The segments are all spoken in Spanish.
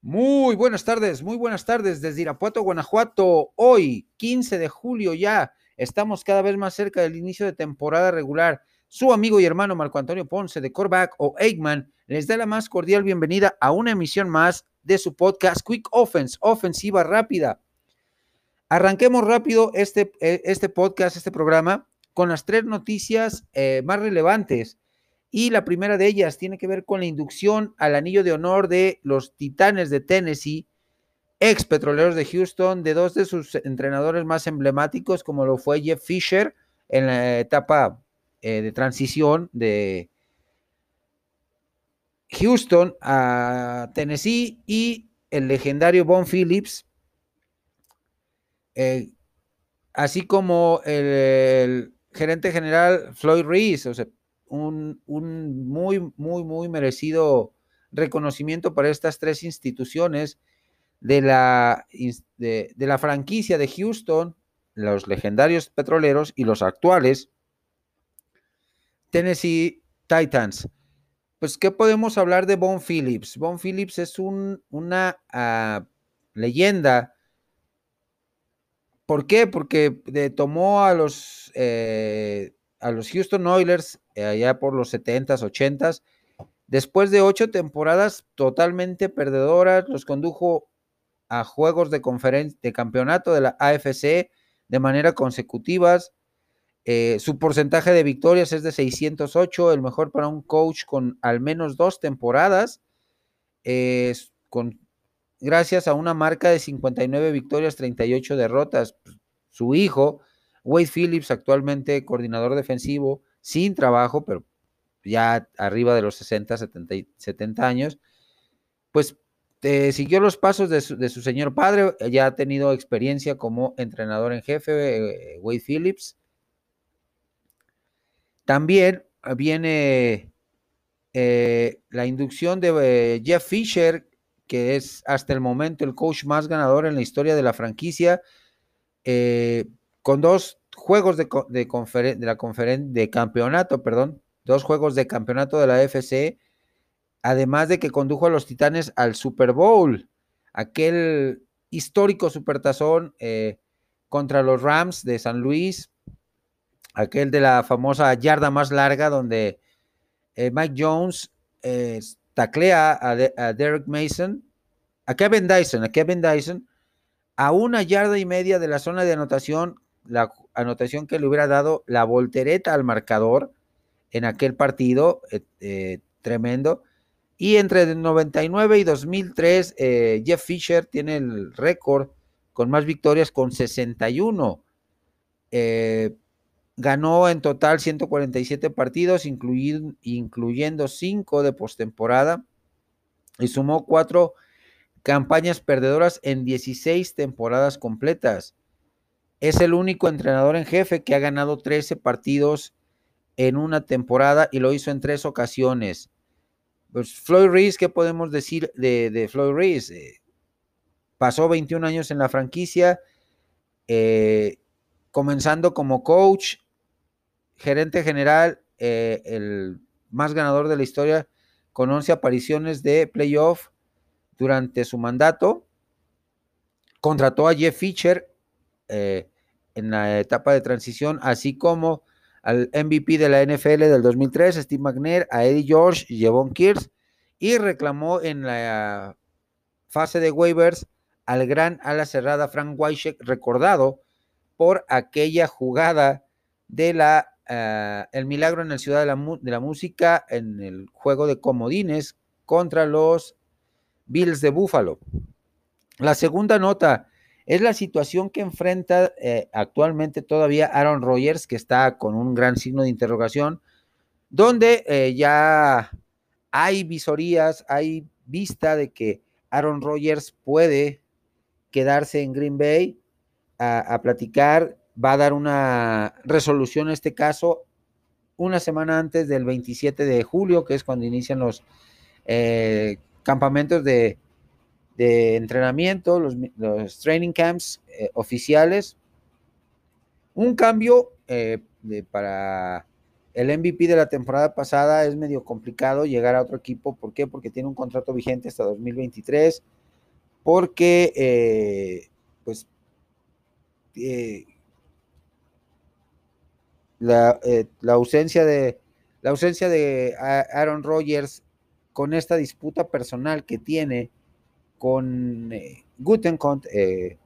Muy buenas tardes, muy buenas tardes desde Irapuato, Guanajuato. Hoy, 15 de julio ya, estamos cada vez más cerca del inicio de temporada regular. Su amigo y hermano Marco Antonio Ponce de Corback o Eggman les da la más cordial bienvenida a una emisión más de su podcast Quick Offense, ofensiva rápida. Arranquemos rápido este, eh, este podcast, este programa, con las tres noticias eh, más relevantes y la primera de ellas tiene que ver con la inducción al anillo de honor de los Titanes de Tennessee, ex petroleros de Houston, de dos de sus entrenadores más emblemáticos, como lo fue Jeff Fisher en la etapa eh, de transición de Houston a Tennessee y el legendario Von Phillips, eh, así como el, el, gerente general Floyd Reese, o sea, un, muy, muy, muy merecido reconocimiento para estas tres instituciones de la, de, la franquicia de Houston, los legendarios petroleros y los actuales Tennessee Titans. Pues, ¿qué podemos hablar de Von Phillips? Von Phillips es un, una uh, leyenda. ¿Por qué? Porque de, tomó a los eh, a los Houston Oilers eh, allá por los 70s, 80s. Después de ocho temporadas totalmente perdedoras, los condujo a juegos de, de campeonato de la AFC de manera consecutivas. Eh, su porcentaje de victorias es de 608, el mejor para un coach con al menos dos temporadas, eh, con, gracias a una marca de 59 victorias, 38 derrotas. Su hijo, Wade Phillips, actualmente coordinador defensivo, sin trabajo, pero ya arriba de los 60, 70, 70 años, pues eh, siguió los pasos de su, de su, señor padre, ya ha tenido experiencia como entrenador en jefe, eh, Wade Phillips. También viene eh, la inducción de Jeff Fisher, que es hasta el momento el coach más ganador en la historia de la franquicia, con dos juegos de, de, de la conferen de campeonato, perdón, dos juegos de campeonato de la FC, además de que condujo a los Titanes al Super Bowl, aquel histórico supertazón eh, contra los Rams de San Luis, aquel de la famosa yarda más larga donde eh, Mike Jones eh, taclea a, a, Derek Mason, a Kevin Dyson, a Kevin Dyson, a una yarda y media de la zona de anotación la anotación que le hubiera dado la voltereta al marcador en aquel partido eh, eh, tremendo. Y entre 99 y 2003, eh, Jeff Fisher tiene el récord con más victorias con 61. Eh, ganó en total 147 partidos, incluyendo 5 de postemporada, y sumó 4 campañas perdedoras en 16 temporadas completas. Es el único entrenador en jefe que ha ganado 13 partidos en una temporada y lo hizo en tres ocasiones. Pues Floyd Reese, ¿qué podemos decir de, de Floyd Reese? Eh, pasó 21 años en la franquicia, eh, comenzando como coach, gerente general, eh, el más ganador de la historia, con 11 apariciones de playoff durante su mandato. Contrató a Jeff Fisher, eh, en la etapa de transición, así como al MVP de la NFL del 2003, Steve McNair, a Eddie George y Javon Kears, y reclamó en la fase de waivers al gran ala cerrada Frank Wyshek, recordado por aquella jugada de la uh, el milagro en el Ciudad de la, de la Música en el juego de comodines contra los Bills de Buffalo. La segunda nota, es la situación que enfrenta eh, actualmente todavía Aaron Rodgers, que está con un gran signo de interrogación, donde eh, ya hay visorías, hay vista de que Aaron Rodgers puede quedarse en Green Bay a, platicar, va a dar una resolución a este caso una semana antes del 27 de julio, que es cuando inician los eh, campamentos de, de entrenamiento, los, los training camps eh, oficiales. Un cambio eh, para el MVP de la temporada pasada es medio complicado llegar a otro equipo. ¿Por qué? Porque tiene un contrato vigente hasta 2023. porque eh, pues la, la, ausencia de la ausencia de Aaron Rodgers con esta disputa personal que tiene con eh, eh,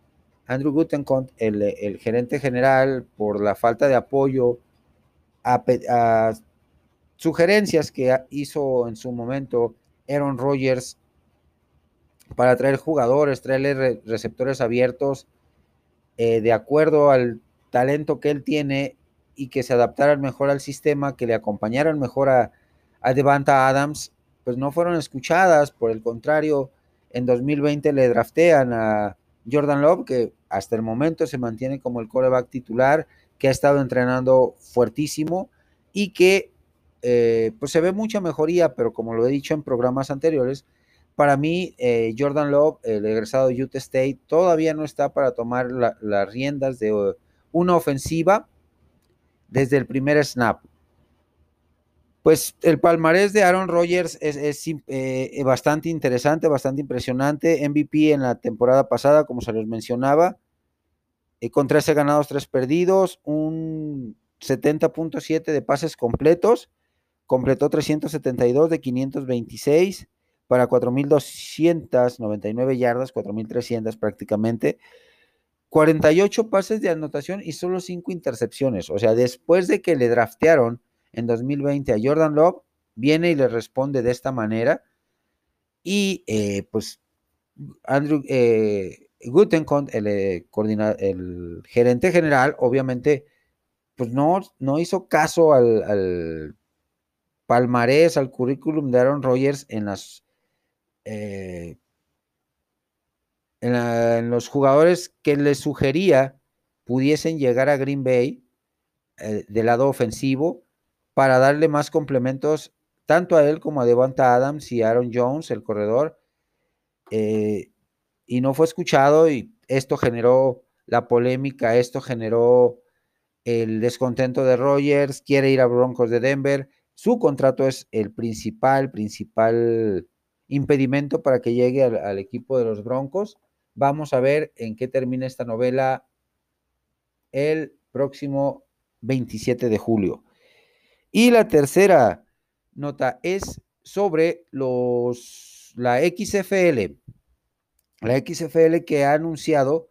Andrew Gutenkont, el, gerente general, por la falta de apoyo a, sugerencias que hizo en su momento Aaron Rodgers para traer jugadores, traerle receptores abiertos eh, de acuerdo al talento que él tiene y que se adaptaran mejor al sistema, que le acompañaran mejor a, a Devanta Adams, pues no fueron escuchadas, por el contrario, en 2020 le draftean a Jordan Love, que hasta el momento se mantiene como el coreback titular, que ha estado entrenando fuertísimo y que eh, pues se ve mucha mejoría, pero como lo he dicho en programas anteriores, para mí eh, Jordan Love, el egresado de Utah State, todavía no está para tomar las riendas de uh, una ofensiva desde el primer snap. Pues el palmarés de Aaron Rodgers es, eh, bastante interesante, bastante impresionante. MVP en la temporada pasada, como se les mencionaba, eh, con 13 ganados, 3 perdidos, un 70.7 de pases completos, completó 372 de 526 para 4.299 yardas, 4.300 prácticamente, 48 pases de anotación y solo 5 intercepciones. O sea, después de que le draftearon en 2020 a Jordan Love, viene y le responde de esta manera. Y eh, pues Andrew eh, eh, el, gerente general, obviamente, pues no, no hizo caso al, palmarés, al currículum de Aaron Rodgers en las en, en, los jugadores que le sugería pudiesen llegar a Green Bay del lado ofensivo para darle más complementos tanto a él como a Devonta Adams y Aaron Jones, el corredor. Eh, y no fue escuchado y esto generó la polémica, esto generó el descontento de Rogers, quiere ir a Broncos de Denver. Su contrato es el principal, principal impedimento para que llegue al, al equipo de los Broncos. Vamos a ver en qué termina esta novela el próximo 27 de julio. Y la tercera nota es sobre los, la XFL. La XFL que ha anunciado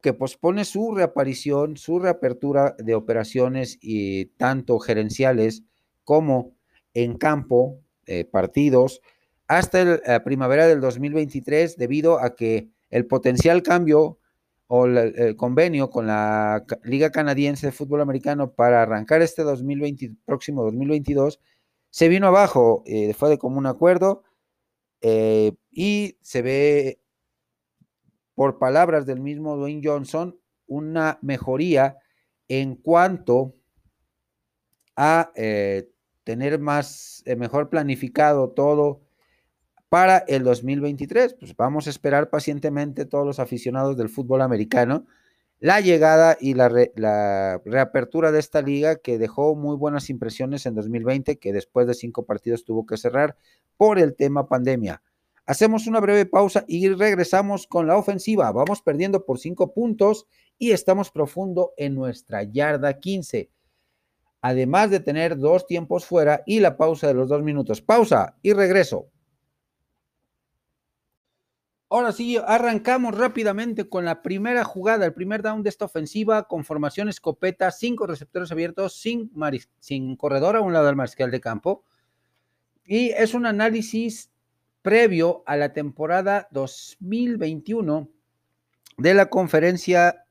que pospone su reaparición, su reapertura de operaciones y tanto gerenciales como en campo, eh, partidos, hasta la primavera del 2023 debido a que el potencial cambio o el convenio con la Liga Canadiense de Fútbol Americano para arrancar este 2020, próximo 2022 se vino abajo, eh, fue de común acuerdo eh, y se ve, por palabras del mismo Dwayne Johnson, una mejoría en cuanto a eh, tener más, mejor planificado todo para el 2023. Pues vamos a esperar pacientemente todos los aficionados del fútbol americano la llegada y la, reapertura de esta liga que dejó muy buenas impresiones en 2020, que después de cinco partidos tuvo que cerrar por el tema pandemia. Hacemos una breve pausa y regresamos con la ofensiva. Vamos perdiendo por cinco puntos y estamos profundo en nuestra yarda 15. Además de tener dos tiempos fuera y la pausa de los dos minutos. Pausa y regreso. Ahora sí, arrancamos rápidamente con la primera jugada, el primer down de esta ofensiva con formación escopeta, cinco receptores abiertos, sin, sin corredor a un lado del mariscal de campo. Y es un análisis previo a la temporada 2021 de la conferencia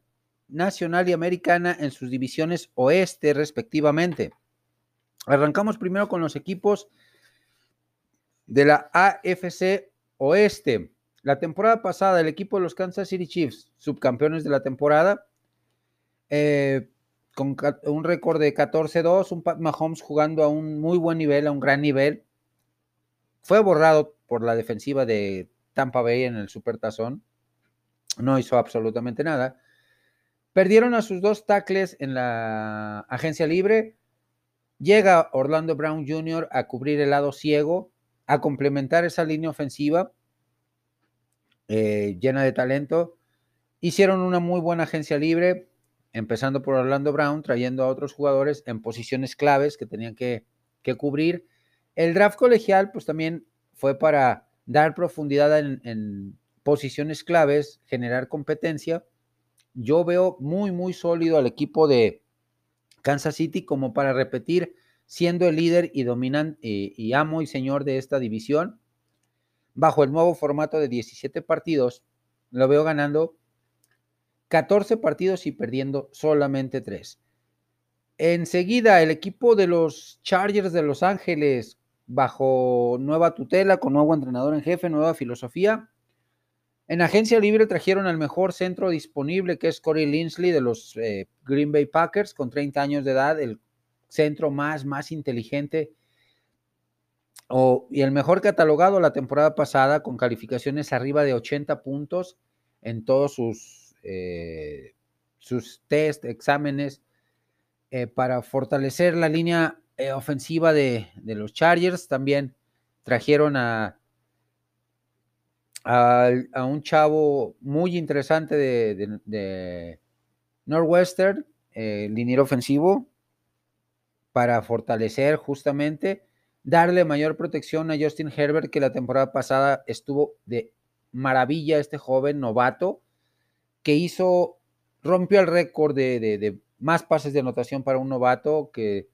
nacional y americana en sus divisiones oeste respectivamente. Arrancamos primero con los equipos de la AFC oeste. La temporada pasada, el equipo de los Kansas City Chiefs, subcampeones de la temporada, eh, con un récord de 14-2, un Pat Mahomes jugando a un muy buen nivel, a un gran nivel, fue borrado por la defensiva de Tampa Bay en el Supertazón. No hizo absolutamente nada. Perdieron a sus dos tackles en la agencia libre. Llega Orlando Brown Jr. a cubrir el lado ciego, a complementar esa línea ofensiva eh, llena de talento. Hicieron una muy buena agencia libre, empezando por Orlando Brown, trayendo a otros jugadores en posiciones claves que tenían que, cubrir. El draft colegial, pues también fue para dar profundidad en, en posiciones claves, generar competencia. Yo veo muy, muy sólido al equipo de Kansas City como para repetir siendo el líder y dominante eh, y amo y señor de esta división. Bajo el nuevo formato de 17 partidos, lo veo ganando 14 partidos y perdiendo solamente 3. Enseguida, el equipo de los Chargers de Los Ángeles, bajo nueva tutela, con nuevo entrenador en jefe, nueva filosofía. En agencia libre trajeron al mejor centro disponible, que es Corey Linsley de los eh, Green Bay Packers, con 30 años de edad, el centro más, más inteligente y el mejor catalogado la temporada pasada, con calificaciones arriba de 80 puntos en todos sus, eh, sus test, exámenes, eh, para fortalecer la línea eh, ofensiva de, los Chargers. También trajeron a, a, un chavo muy interesante de, de, Northwestern, liniero ofensivo, para fortalecer justamente, darle mayor protección a Justin Herbert, que la temporada pasada estuvo de maravilla este joven novato, que hizo, rompió el récord de, más pases de anotación para un novato que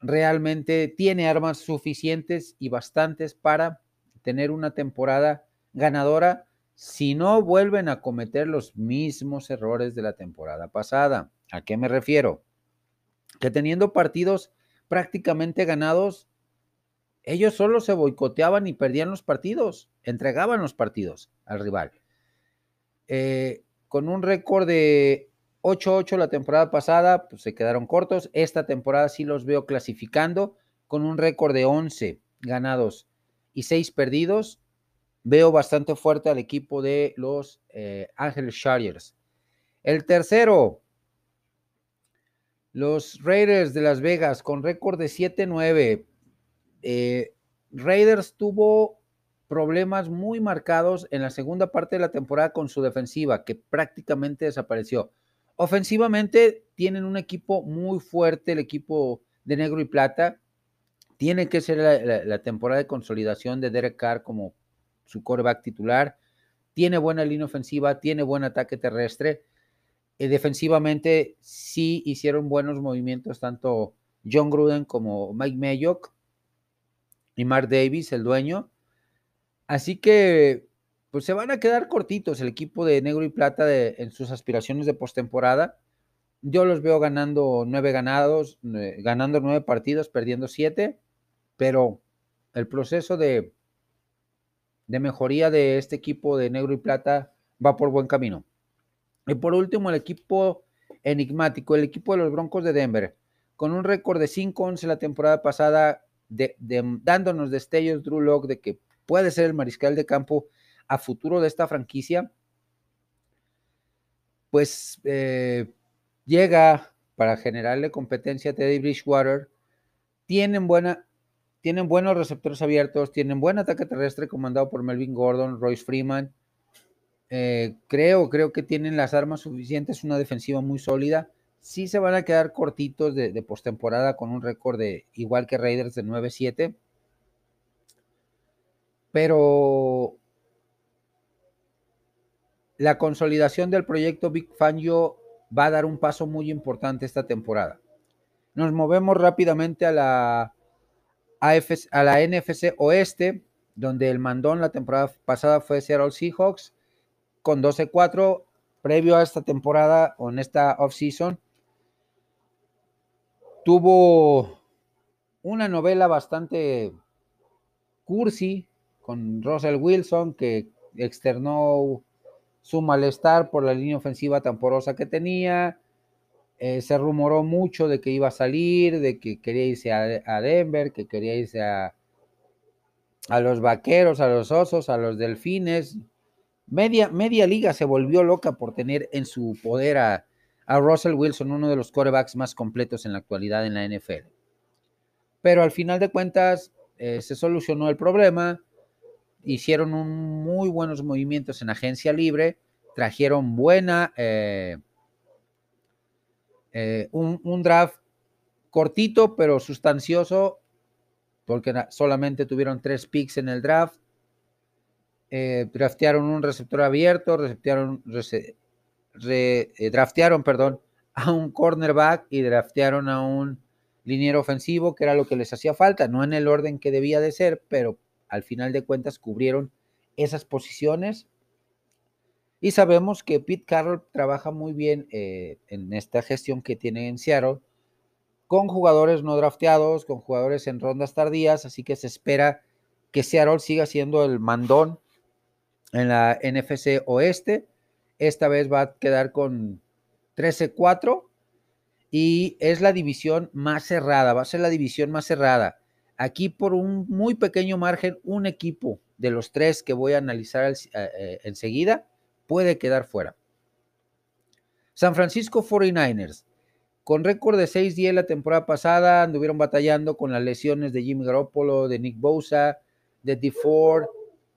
realmente tiene armas suficientes y bastantes para tener una temporada ganadora si no vuelven a cometer los mismos errores de la temporada pasada. ¿A qué me refiero? Que teniendo partidos prácticamente ganados, ellos solo se boicoteaban y perdían los partidos, entregaban los partidos al rival. Eh, con un récord de 8-8 la temporada pasada, pues se quedaron cortos. Esta temporada sí los veo clasificando con un récord de 11 ganados y 6 perdidos. Veo bastante fuerte al equipo de los eh, Ángeles Chargers. El tercero, los Raiders de Las Vegas con récord de 7-9. Eh, Raiders tuvo problemas muy marcados en la segunda parte de la temporada con su defensiva, que prácticamente desapareció. Ofensivamente tienen un equipo muy fuerte, el equipo de negro y plata. Tiene que ser la, temporada de consolidación de Derek Carr como su coreback titular. Tiene buena línea ofensiva, tiene buen ataque terrestre. Eh, defensivamente sí hicieron buenos movimientos tanto John Gruden como Mike Mayock y Mark Davis, el dueño. Así que pues se van a quedar cortitos el equipo de negro y plata en sus aspiraciones de postemporada. Yo los veo ganando nueve ganados, ganando nueve partidos, perdiendo siete, pero el proceso de, de mejoría de este equipo de negro y plata va por buen camino. Y por último, el equipo enigmático, el equipo de los Broncos de Denver, con un récord de 5-11 la temporada pasada, de, dándonos destellos Drew Locke de que puede ser el mariscal de campo a futuro de esta franquicia, pues eh, llega para generarle competencia a Teddy Bridgewater. Tienen, buena, tienen buenos receptores abiertos, tienen buen ataque terrestre comandado por Melvin Gordon, Royce Freeman. Eh, creo, creo que tienen las armas suficientes, una defensiva muy sólida. Sí se van a quedar cortitos de, de postemporada con un récord de igual que Raiders de 9-7. Pero la consolidación del proyecto Big Fangio va a dar un paso muy importante esta temporada. Nos movemos rápidamente a la, a la NFC Oeste, donde el mandón la temporada pasada fue Seattle Seahawks con 12-4. Previo a esta temporada o en esta off-season, tuvo una novela bastante cursi con Russell Wilson que externó su malestar por la línea ofensiva tan porosa que tenía. Eh, se rumoró mucho de que iba a salir, de que quería irse a, Denver, que quería irse a, a, los vaqueros, a los osos, a los delfines. Media, media liga se volvió loca por tener en su poder a, Russell Wilson, uno de los quarterbacks más completos en la actualidad en la NFL. Pero al final de cuentas eh, se solucionó el problema hicieron un muy buenos movimientos en agencia libre, trajeron buena, eh, eh, un, un, draft cortito pero sustancioso, porque solamente tuvieron tres picks en el draft. Eh, draftearon un receptor abierto, draftearon, re, draftearon perdón, a un cornerback y draftearon a un liniero ofensivo, que era lo que les hacía falta, no en el orden que debía de ser, pero al final de cuentas cubrieron esas posiciones. Y sabemos que Pete Carroll trabaja muy bien eh, en esta gestión que tiene en Seattle con jugadores no drafteados, con jugadores en rondas tardías, así que se espera que Seattle siga siendo el mandón en la NFC Oeste. Esta vez va a quedar con 13-4 y es la división más cerrada, va a ser la división más cerrada. Aquí por un muy pequeño margen, un equipo de los tres que voy a analizar eh, eh, enseguida puede quedar fuera. San Francisco 49ers, con récord de 6-10 la temporada pasada, anduvieron batallando con las lesiones de Jimmy Garoppolo, de Nick Bosa, de DeFord,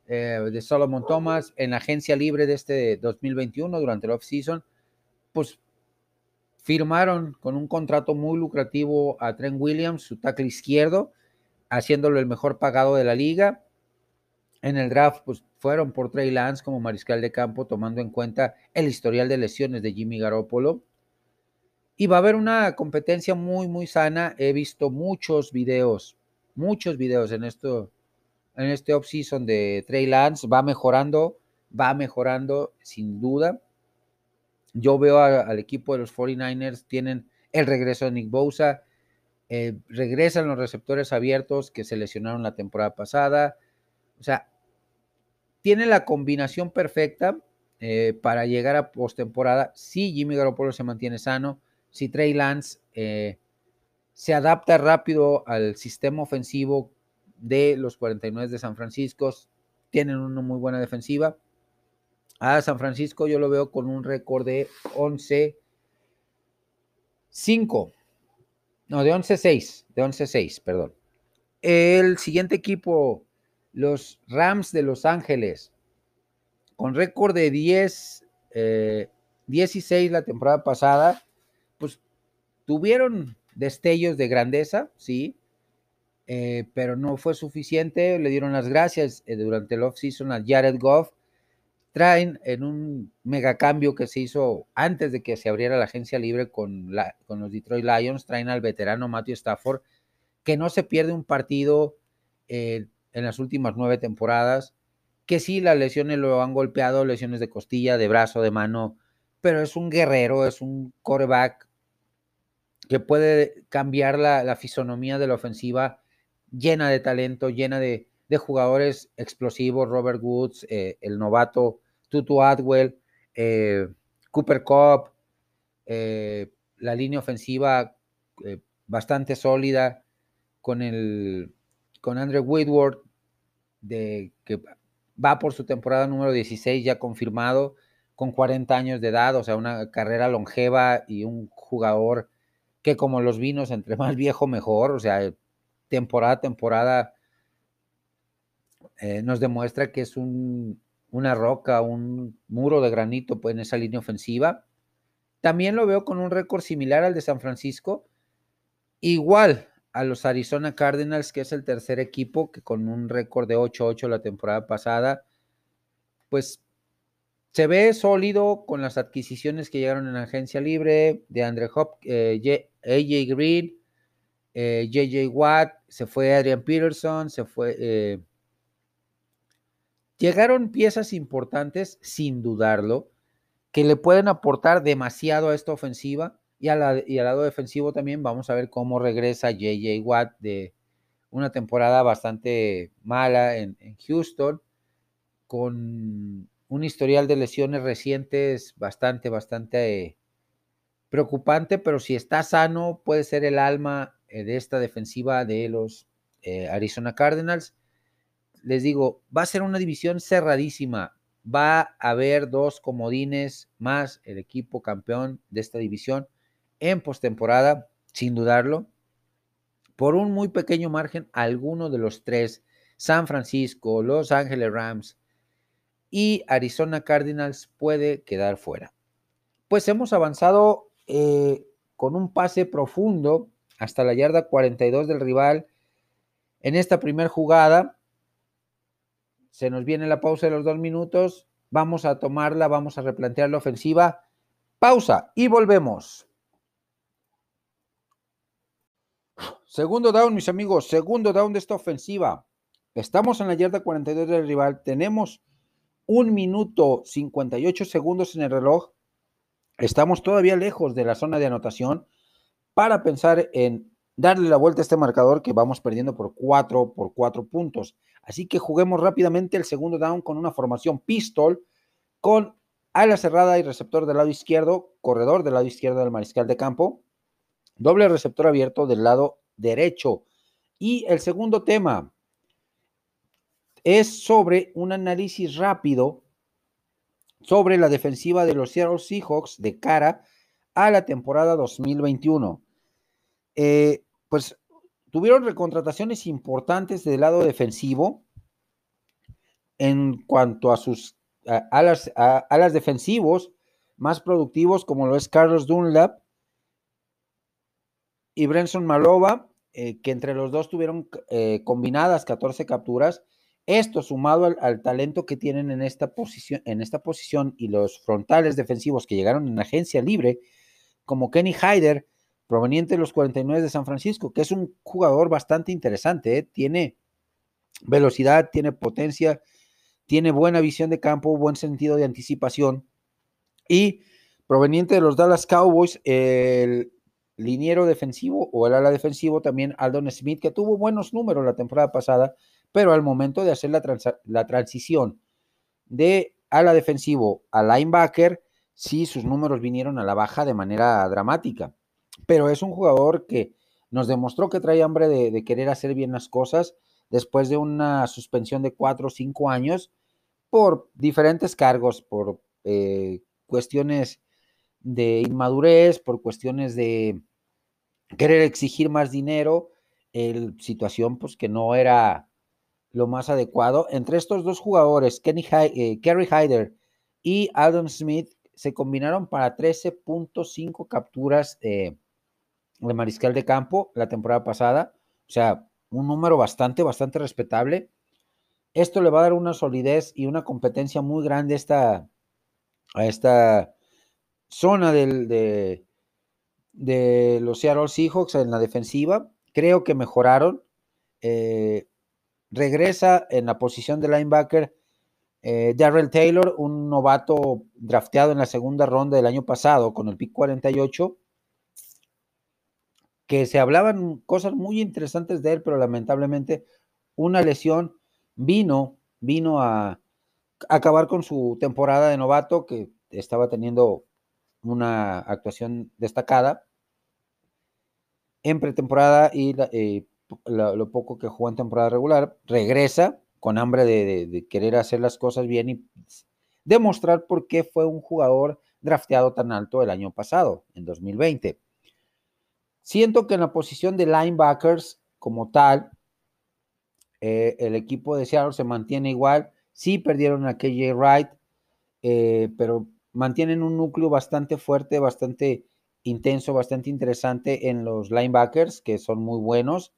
eh, de Solomon Thomas en la agencia libre de este 2021 durante el off-season. Pues firmaron con un contrato muy lucrativo a Trent Williams, su tackle izquierdo, haciéndolo el mejor pagado de la liga. En el draft, pues fueron por Trey Lance como mariscal de campo, tomando en cuenta el historial de lesiones de Jimmy Garoppolo. Y va a haber una competencia muy, muy sana. He visto muchos videos, muchos videos en esto, en este offseason de Trey Lance. Va mejorando, va mejorando sin duda. Yo veo al equipo de los 49ers, tienen el regreso de Nick Bosa, eh, regresan los receptores abiertos que se lesionaron la temporada pasada. O sea, tiene la combinación perfecta eh, para llegar a postemporada. Si Jimmy Garoppolo se mantiene sano, si Trey Lance eh, se adapta rápido al sistema ofensivo de los 49 de San Francisco, tienen una muy buena defensiva. A San Francisco yo lo veo con un récord de 11-5. No, de 11-6. De 11-6, perdón. El siguiente equipo, los Rams de Los Ángeles, con récord de 10, eh, 16 la temporada pasada, pues tuvieron destellos de grandeza, sí, eh, pero no fue suficiente. Le dieron las gracias eh, durante el off-season a Jared Goff traen en un megacambio que se hizo antes de que se abriera la agencia libre con, la, con los Detroit Lions, traen al veterano Matthew Stafford, que no se pierde un partido eh, en las últimas nueve temporadas, que sí, las lesiones lo han golpeado, lesiones de costilla, de brazo, de mano, pero es un guerrero, es un coreback que puede cambiar la, la fisonomía de la ofensiva, llena de talento, llena de, de jugadores explosivos, Robert Woods, eh, el novato Tutu Atwell, eh, Cooper Cup, eh, la línea ofensiva bastante sólida con el con Andrew Whitworth, de, que va por su temporada número 16 ya confirmado, con 40 años de edad, o sea, una carrera longeva y un jugador que como los vinos, entre más viejo mejor, o sea, temporada a temporada nos demuestra que es un, una roca, un muro de granito pues, en esa línea ofensiva. También lo veo con un récord similar al de San Francisco, igual a los Arizona Cardinals, que es el tercer equipo, que con un récord de 8-8 la temporada pasada, pues se ve sólido con las adquisiciones que llegaron en la agencia libre de Andre Hop, eh, AJ Green, eh, JJ Watt, se fue Adrian Peterson, se fue eh, Llegaron piezas importantes, sin dudarlo, que le pueden aportar demasiado a esta ofensiva y, al lado defensivo también. Vamos a ver cómo regresa JJ Watt de una temporada bastante mala en, Houston, con un historial de lesiones recientes bastante, bastante preocupante, pero si está sano puede ser el alma eh, de esta defensiva de los eh, Arizona Cardinals les digo, va a ser una división cerradísima. Va a haber dos comodines más el equipo campeón de esta división en postemporada, sin dudarlo. Por un muy pequeño margen, alguno de los tres San Francisco, Los Ángeles Rams y Arizona Cardinals puede quedar fuera. Pues hemos avanzado eh, con un pase profundo hasta la yarda 42 del rival en esta primera jugada. Se nos viene la pausa de los dos minutos. Vamos a tomarla, vamos a replantear la ofensiva. Pausa y volvemos. Segundo down, mis amigos, segundo down de esta ofensiva. Estamos en la yarda 42 del rival. Tenemos un minuto 58 segundos en el reloj. Estamos todavía lejos de la zona de anotación para pensar en darle la vuelta a este marcador que vamos perdiendo por 4 por 4 puntos. Así que juguemos rápidamente el segundo down con una formación pistol con ala cerrada y receptor del lado izquierdo, corredor del lado izquierdo del mariscal de campo, doble receptor abierto del lado derecho. Y el segundo tema es sobre un análisis rápido sobre la defensiva de los Seattle Seahawks de cara a la temporada 2021. Eh, pues tuvieron recontrataciones importantes del lado defensivo en cuanto a sus alas, defensivos más productivos, como lo es Carlos Dunlap y Brenson Malova, eh, que entre los dos tuvieron eh, combinadas 14 capturas. Esto sumado al, talento que tienen en esta, posición, en esta posición y los frontales defensivos que llegaron en agencia libre, como Kenny Hyder, proveniente de los 49 de San Francisco, que es un jugador bastante interesante, ¿eh? tiene velocidad, tiene potencia, tiene buena visión de campo, buen sentido de anticipación. Y proveniente de los Dallas Cowboys, el liniero defensivo o el ala defensivo también Aldon Smith, que tuvo buenos números la temporada pasada, pero al momento de hacer la, la transición de ala defensivo a linebacker, sí, sus números vinieron a la baja de manera dramática. Pero es un jugador que nos demostró que trae hambre de, querer hacer bien las cosas después de una suspensión de cuatro o cinco años por diferentes cargos, por eh, cuestiones de inmadurez, por cuestiones de querer exigir más dinero, situación pues que no era lo más adecuado. Entre estos dos jugadores, Kenny, eh, Kerry Hyder y Adam Smith, se combinaron para 13.5 capturas de mariscal de campo la temporada pasada. O sea, un número bastante, bastante respetable. Esto le va a dar una solidez y una competencia muy grande a esta, a esta zona del, de, los Seattle Seahawks en la defensiva. Creo que mejoraron. Eh, regresa en la posición de linebacker eh, Darrell Taylor, un novato drafteado en la segunda ronda del año pasado con el pick 48, que se hablaban cosas muy interesantes de él, pero lamentablemente una lesión vino, vino a acabar con su temporada de novato que estaba teniendo una actuación destacada en pretemporada y eh, lo, poco que jugó en temporada regular, regresa con hambre de, querer hacer las cosas bien y demostrar por qué fue un jugador drafteado tan alto el año pasado, en 2020. Siento que en la posición de linebackers como tal, eh, el equipo de Seattle se mantiene igual. Sí perdieron a KJ Wright, eh, pero mantienen un núcleo bastante fuerte, bastante intenso, bastante interesante en los linebackers, que son muy buenos.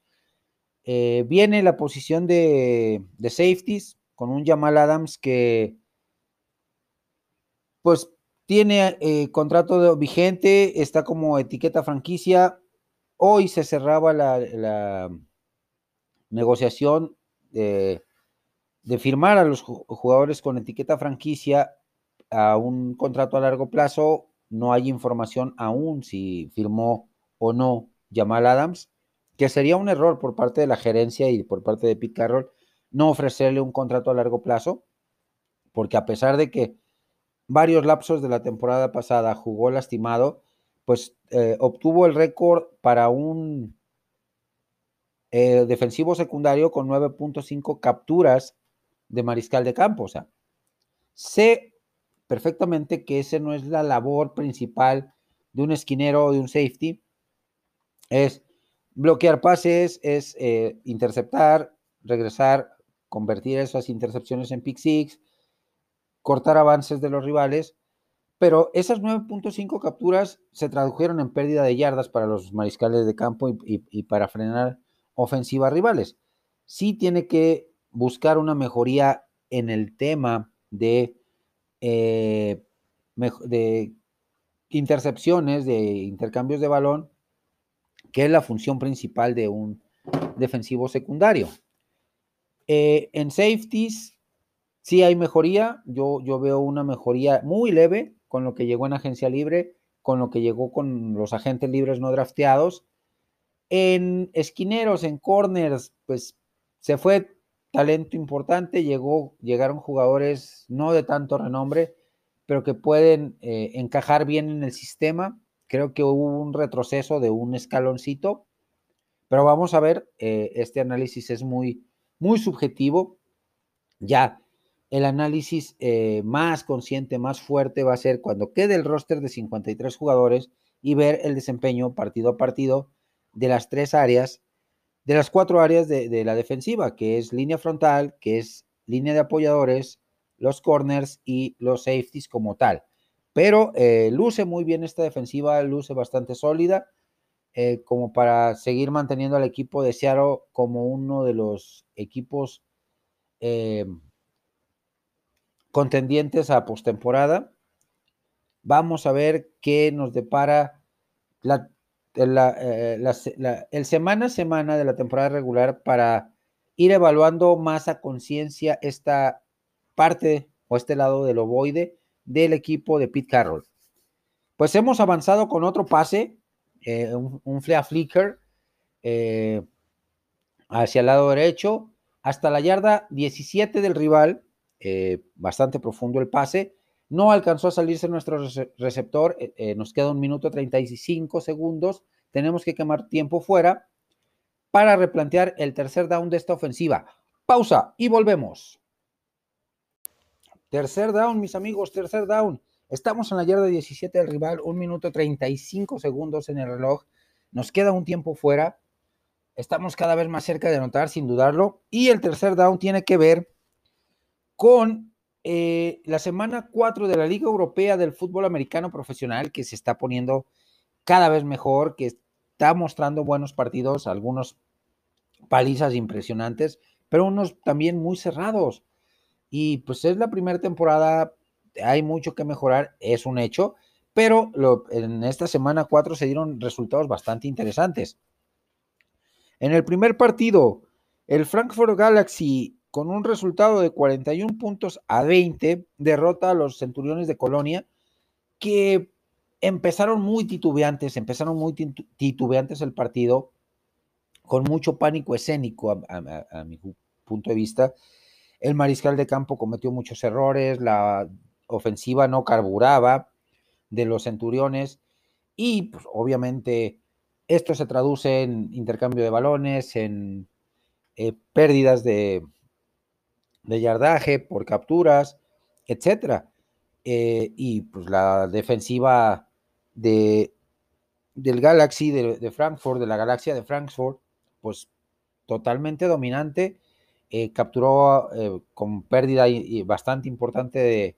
Eh, viene la posición de, safeties con un Jamal Adams que pues tiene contrato vigente, está como etiqueta franquicia. Hoy se cerraba la, negociación de, firmar a los jugadores con etiqueta franquicia a un contrato a largo plazo. No hay información aún si firmó o no Jamal Adams, que sería un error por parte de la gerencia y por parte de Pete Carroll no ofrecerle un contrato a largo plazo, porque a pesar de que varios lapsos de la temporada pasada jugó lastimado, pues eh, obtuvo el récord para un eh, defensivo secundario con 9.5 capturas de mariscal de campo. O sea, sé perfectamente que ese no es la labor principal de un esquinero o de un safety. Es bloquear pases, es eh, interceptar, regresar, convertir esas intercepciones en pick six, cortar avances de los rivales, pero esas 9.5 capturas se tradujeron en pérdida de yardas para los mariscales de campo y, para frenar ofensivas rivales. Sí tiene que buscar una mejoría en el tema de, eh, intercepciones, de intercambios de balón, que es la función principal de un defensivo secundario. Eh, en safeties, sí hay mejoría. Yo, yo veo una mejoría muy leve con lo que llegó en agencia libre, con lo que llegó con los agentes libres no drafteados. En esquineros, en corners, pues se fue talento importante, llegó, llegaron jugadores no de tanto renombre, pero que pueden eh, encajar bien en el sistema. Creo que hubo un retroceso de un escaloncito, pero vamos a ver, eh, este análisis es muy, muy subjetivo. Ya el análisis eh, más consciente, más fuerte va a ser cuando quede el roster de 53 jugadores y ver el desempeño partido a partido de las tres áreas, de las cuatro áreas de, la defensiva, que es línea frontal, que es línea de apoyadores, los corners y los safeties como tal. Pero eh, luce muy bien esta defensiva, luce bastante sólida, eh, como para seguir manteniendo al equipo de Seattle como uno de los equipos contendientes a postemporada. Vamos a ver qué nos depara la, eh, el semana a semana de la temporada regular para ir evaluando más a conciencia esta parte o este lado del ovoide del equipo de Pete Carroll. Pues hemos avanzado con otro pase, eh, un, flea flicker eh, hacia el lado derecho, hasta la yarda 17 del rival, eh, bastante profundo el pase. No alcanzó a salirse nuestro receptor, eh, eh, nos queda un minuto 35 segundos, tenemos que quemar tiempo fuera para replantear el tercer down de esta ofensiva. Pausa y volvemos. Tercer down, mis amigos, tercer down. Estamos en la yarda 17 del rival, un minuto 35 segundos en el reloj. Nos queda un tiempo fuera. Estamos cada vez más cerca de anotar, sin dudarlo. Y el tercer down tiene que ver con eh, la semana 4 de la Liga Europea del Fútbol Americano Profesional, que se está poniendo cada vez mejor, que está mostrando buenos partidos, algunos palizas impresionantes, pero unos también muy cerrados. Y pues es la primera temporada, hay mucho que mejorar, es un hecho, pero en esta semana 4 se dieron resultados bastante interesantes. En el primer partido, el Frankfurt Galaxy con un resultado de 41 puntos a 20, derrota a los Centuriones de Colonia, que empezaron muy titubeantes, empezaron muy titubeantes el partido, con mucho pánico escénico a, mi punto de vista. El mariscal de campo cometió muchos errores, la ofensiva no carburaba de los Centuriones y pues, obviamente esto se traduce en intercambio de balones, en eh, pérdidas de, de yardaje, por capturas, etcétera. Eh, y pues la defensiva de, del Galaxy de, Frankfurt, de la galaxia de Frankfurt, pues totalmente dominante. Eh, capturó eh, con pérdida bastante importante de,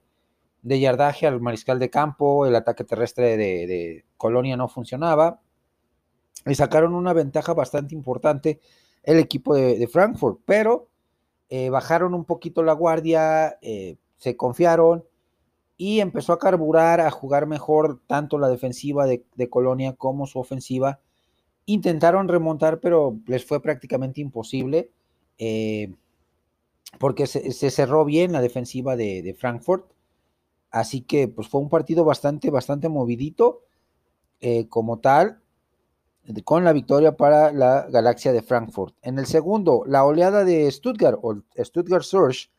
de, yardaje al mariscal de campo, el ataque terrestre de, Colonia no funcionaba. Y sacaron una ventaja bastante importante el equipo de, Frankfurt, pero eh, bajaron un poquito la guardia, eh, se confiaron y empezó a carburar, a jugar mejor tanto la defensiva de, Colonia como su ofensiva. Intentaron remontar, pero les fue prácticamente imposible eh, porque se, cerró bien la defensiva de, Frankfurt. Así que pues fue un partido bastante, bastante movidito como tal con la victoria para la Galaxia de Frankfurt. En el segundo, la oleada de Stuttgart o Stuttgart Surge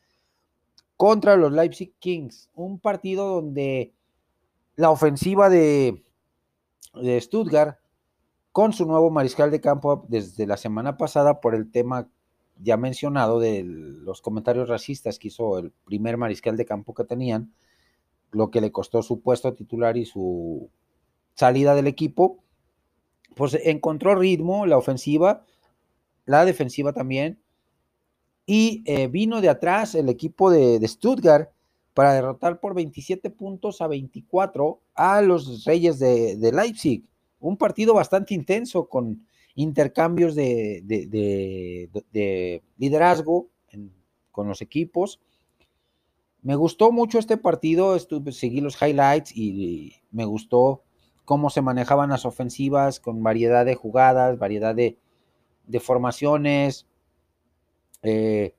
contra los Leipzig Kings, un partido donde la ofensiva de, de Stuttgart con su nuevo mariscal de campo desde la semana pasada por el tema ya mencionado de los comentarios racistas que hizo el primer mariscal de campo que tenían, lo que le costó su puesto titular y su salida del equipo pues encontró ritmo la ofensiva, la defensiva también, Y eh, vino de atrás el equipo de, Stuttgart para derrotar por 27 puntos a 24 a los Reyes de, Leipzig. Un partido bastante intenso con intercambios de, liderazgo con los equipos. Me gustó mucho este partido, estuve, seguí los highlights y, me gustó cómo se manejaban las ofensivas con variedad de jugadas, variedad de, formaciones, eh,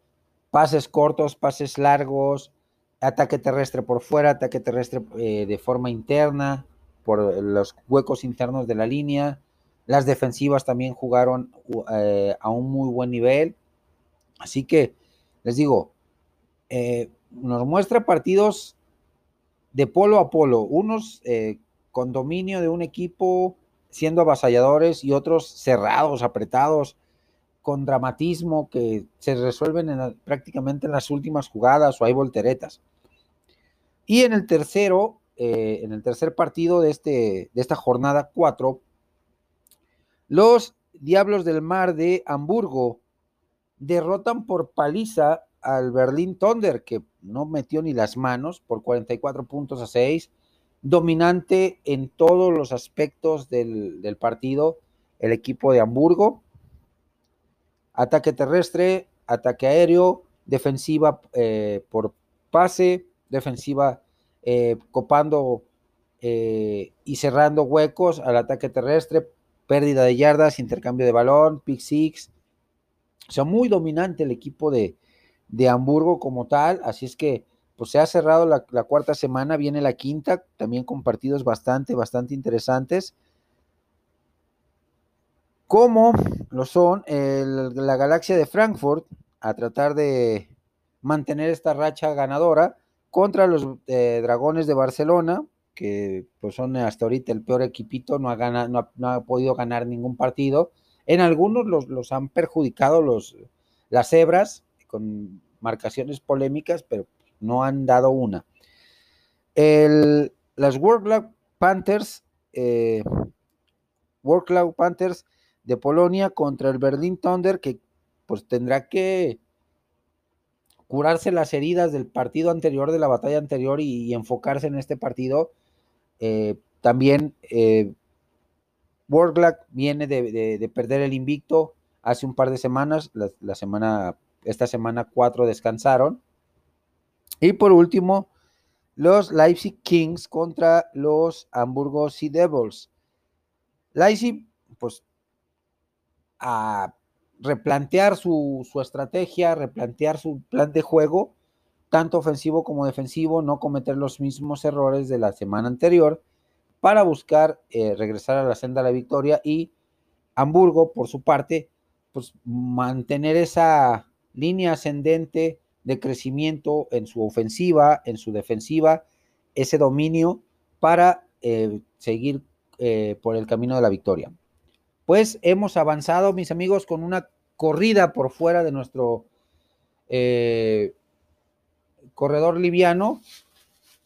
pases cortos, pases largos, ataque terrestre por fuera, ataque terrestre eh, de forma interna, por los huecos internos de la línea. Las defensivas también jugaron eh, a un muy buen nivel. Así que, les digo, nos muestra partidos de polo a polo, unos con dominio de un equipo siendo avasalladores y otros cerrados, apretados, con dramatismo que se resuelven prácticamente en las últimas jugadas o hay volteretas. Y en el tercero, eh, en el tercer partido de, este, de esta jornada 4, los Diablos del Mar de Hamburgo derrotan por paliza al Berlín Thunder, que no metió ni las manos por 44 puntos a 6, dominante en todos los aspectos del, partido, el equipo de Hamburgo, ataque terrestre, ataque aéreo, defensiva eh, por pase, defensiva eh, copando eh, y cerrando huecos al ataque terrestre, pérdida de yardas, intercambio de balón, pick six. O sea, muy dominante el equipo de, de Hamburgo como tal, así es que pues se ha cerrado la, cuarta semana, viene la quinta, también con partidos bastante, bastante interesantes, como lo son la galaxia de Frankfurt, a tratar de mantener esta racha ganadora contra los eh, dragones de Barcelona, que pues son hasta ahorita el peor equipito, no ha, no ha, podido ganar ningún partido. En algunos los, han perjudicado los, las cebras, con marcaciones polémicas, pero no han dado una. El, las World Panthers, eh, Panthers de Polonia contra el Berlin Thunder, que pues tendrá que curarse las heridas del partido anterior, de la batalla anterior y, enfocarse en este partido. Eh, también eh, viene de, perder el invicto hace un par de semanas, la semana esta semana cuatro descansaron. Y por último, los Leipzig Kings contra los Hamburgo Sea Devils. Leipzig, pues, a replantear su, su, estrategia, replantear su plan de juego, tanto ofensivo como defensivo, no cometer los mismos errores de la semana anterior para buscar eh, regresar a la senda de la victoria y Hamburgo, por su parte, pues mantener esa línea ascendente de crecimiento en su ofensiva, en su defensiva, ese dominio para eh, seguir eh, por el camino de la victoria. Pues hemos avanzado, mis amigos, con una corrida por fuera de nuestro eh, corredor liviano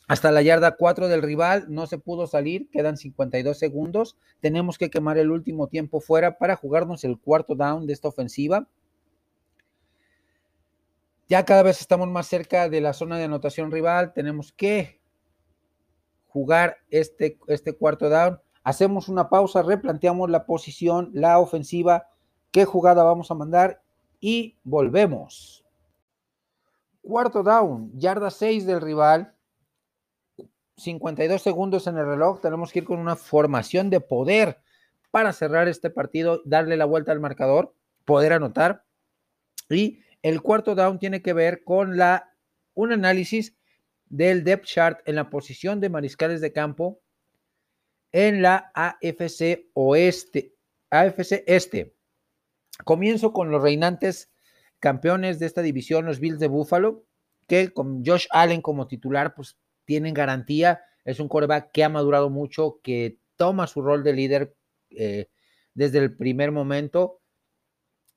hasta la yarda 4 del rival, no se pudo salir, quedan 52 segundos, tenemos que quemar el último tiempo fuera para jugarnos el cuarto down de esta ofensiva. Ya cada vez estamos más cerca de la zona de anotación rival. Tenemos que jugar este, este cuarto down. Hacemos una pausa, replanteamos la posición, la ofensiva, qué jugada vamos a mandar y volvemos. Cuarto down, yarda 6 del rival. 52 segundos en el reloj. Tenemos que ir con una formación de poder para cerrar este partido, darle la vuelta al marcador, poder anotar y el cuarto down tiene que ver con la, un análisis del depth chart en la posición de mariscales de campo en la AFC Oeste, AFC Este. Comienzo con los reinantes campeones de esta división, los Bills de Buffalo, que con Josh Allen como titular, pues tienen garantía. Es un coreback que ha madurado mucho, que toma su rol de líder eh, desde el primer momento.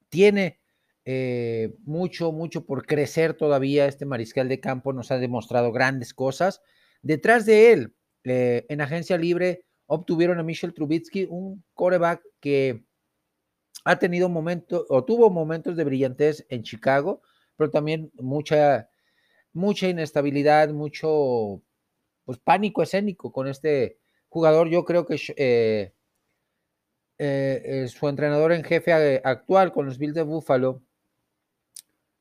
Tiene eh, mucho, mucho por crecer todavía. Este mariscal de campo nos ha demostrado grandes cosas. Detrás de él, eh, en agencia libre, obtuvieron a Michel Trubitsky, un coreback que ha tenido momentos o tuvo momentos de brillantez en Chicago, pero también mucha, mucha inestabilidad, mucho pues, pánico escénico con este jugador. Yo creo que eh, su entrenador en jefe actual con los Bills de Buffalo,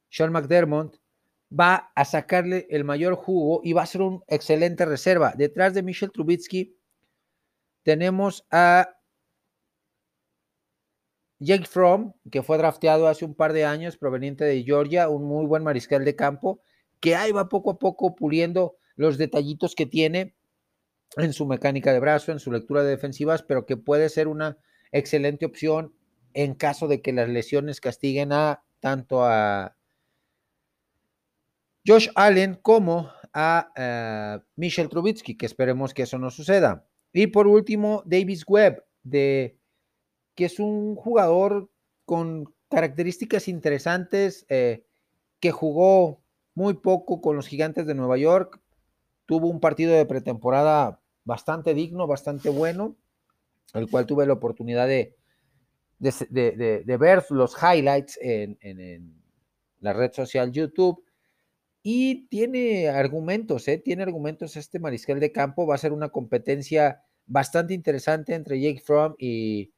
Sean McDermott, va a sacarle el mayor jugo y va a ser un excelente reserva. Detrás de Michel Trubitsky tenemos a Jake Fromm, que fue drafteado hace un par de años, proveniente de Georgia, un muy buen mariscal de campo, que ahí va poco a poco puliendo los detallitos que tiene en su mecánica de brazo, en su lectura de defensivas, pero que puede ser una excelente opción en caso de que las lesiones castiguen a tanto a Josh Allen como a uh, Michel Trubitsky, que esperemos que eso no suceda. Y por último, Davis Webb, de, que es un jugador con características interesantes, eh, que jugó muy poco con los gigantes de Nueva York, tuvo un partido de pretemporada bastante digno, bastante bueno, el cual tuve la oportunidad de, ver los highlights en, en, la red social YouTube. Y tiene argumentos, ¿eh? tiene argumentos este mariscal de campo. Va a ser una competencia bastante interesante entre Jake Fromm y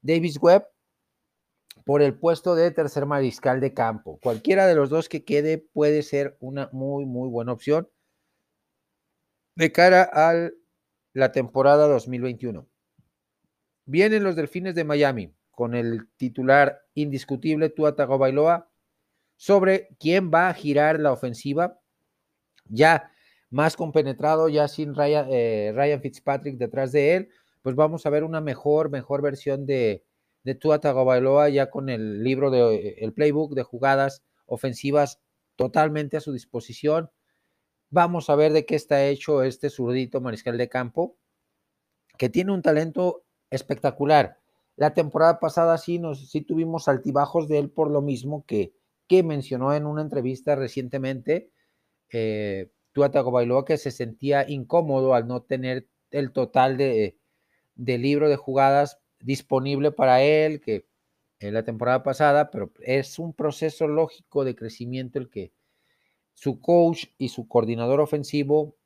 Davis Webb por el puesto de tercer mariscal de campo. Cualquiera de los dos que quede puede ser una muy, muy buena opción de cara a la temporada 2021. Vienen los Delfines de Miami con el titular indiscutible Tua Tagovailoa sobre quién va a girar la ofensiva. Ya más compenetrado, ya sin Ryan, eh, Ryan Fitzpatrick detrás de él, pues vamos a ver una mejor, mejor versión de, de Tua Tagovailoa ya con el libro de el playbook de jugadas ofensivas totalmente a su disposición. Vamos a ver de qué está hecho este zurdito mariscal de campo, que tiene un talento espectacular. La temporada pasada sí, nos, sí tuvimos altibajos de él por lo mismo que, que mencionó en una entrevista recientemente eh, Tuatago Bailoa que se sentía incómodo al no tener el total de, de libro de jugadas disponible para él, que en la temporada pasada, pero es un proceso lógico de crecimiento el que su coach y su coordinador ofensivo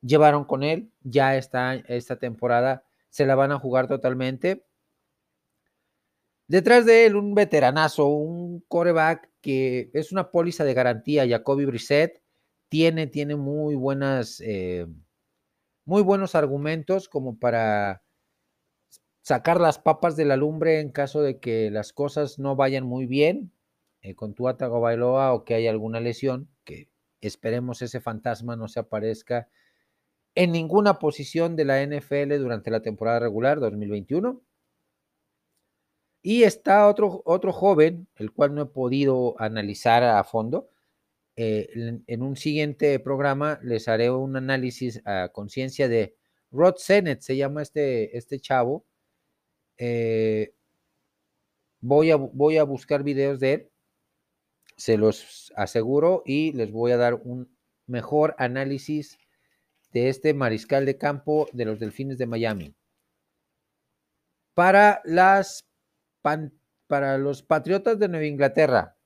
llevaron con él. Ya está esta temporada se la van a jugar totalmente. Detrás de él, un veteranazo, un coreback que es una póliza de garantía, Jacoby Brissett, tiene, tiene muy buenas, eh, muy buenos argumentos como para sacar las papas de la lumbre en caso de que las cosas no vayan muy bien eh, con tu Bailoa o que haya alguna lesión, que esperemos ese fantasma no se aparezca en ninguna posición de la NFL durante la temporada regular 2021. Y está otro, otro joven, el cual no he podido analizar a fondo. Eh, en, un siguiente programa les haré un análisis a conciencia de Rod Sennett, se llama este, este chavo. Eh, voy, a, voy a buscar videos de él, se los aseguro, y les voy a dar un mejor análisis de este mariscal de campo de los Delfines de Miami. Para, las para los Patriotas de Nueva Inglaterra,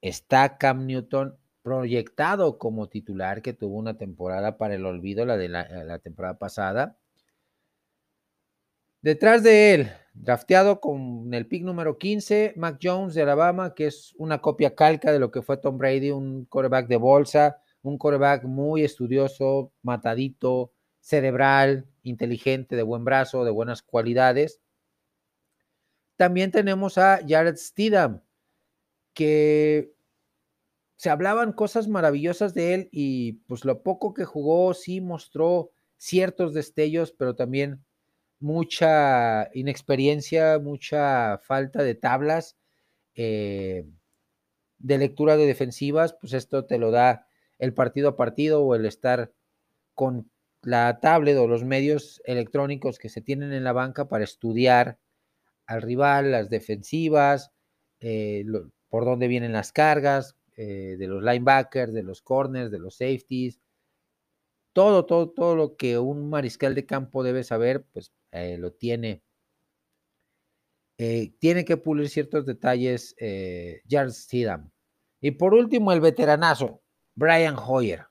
está Cam Newton proyectado como titular que tuvo una temporada para el olvido, la de la, la temporada pasada. Detrás de él, drafteado con el pick número 15, Mac Jones de Alabama, que es una copia calca de lo que fue Tom Brady, un quarterback de bolsa, un coreback muy estudioso, matadito, cerebral, inteligente, de buen brazo, de buenas cualidades. También tenemos a Jared Steedham, que se hablaban cosas maravillosas de él y pues lo poco que jugó sí mostró ciertos destellos, pero también mucha inexperiencia, mucha falta de tablas, eh, de lectura de defensivas, pues esto te lo da el partido a partido o el estar con la tablet o los medios electrónicos que se tienen en la banca para estudiar al rival, las defensivas, eh, por dónde vienen las cargas, eh, de los linebackers, de los corners, de los safeties, todo, todo, todo lo que un mariscal de campo debe saber, pues eh, lo tiene. tiene que pulir ciertos detalles Charles Steedham. Y por último, el veteranazo, Brian Hoyer.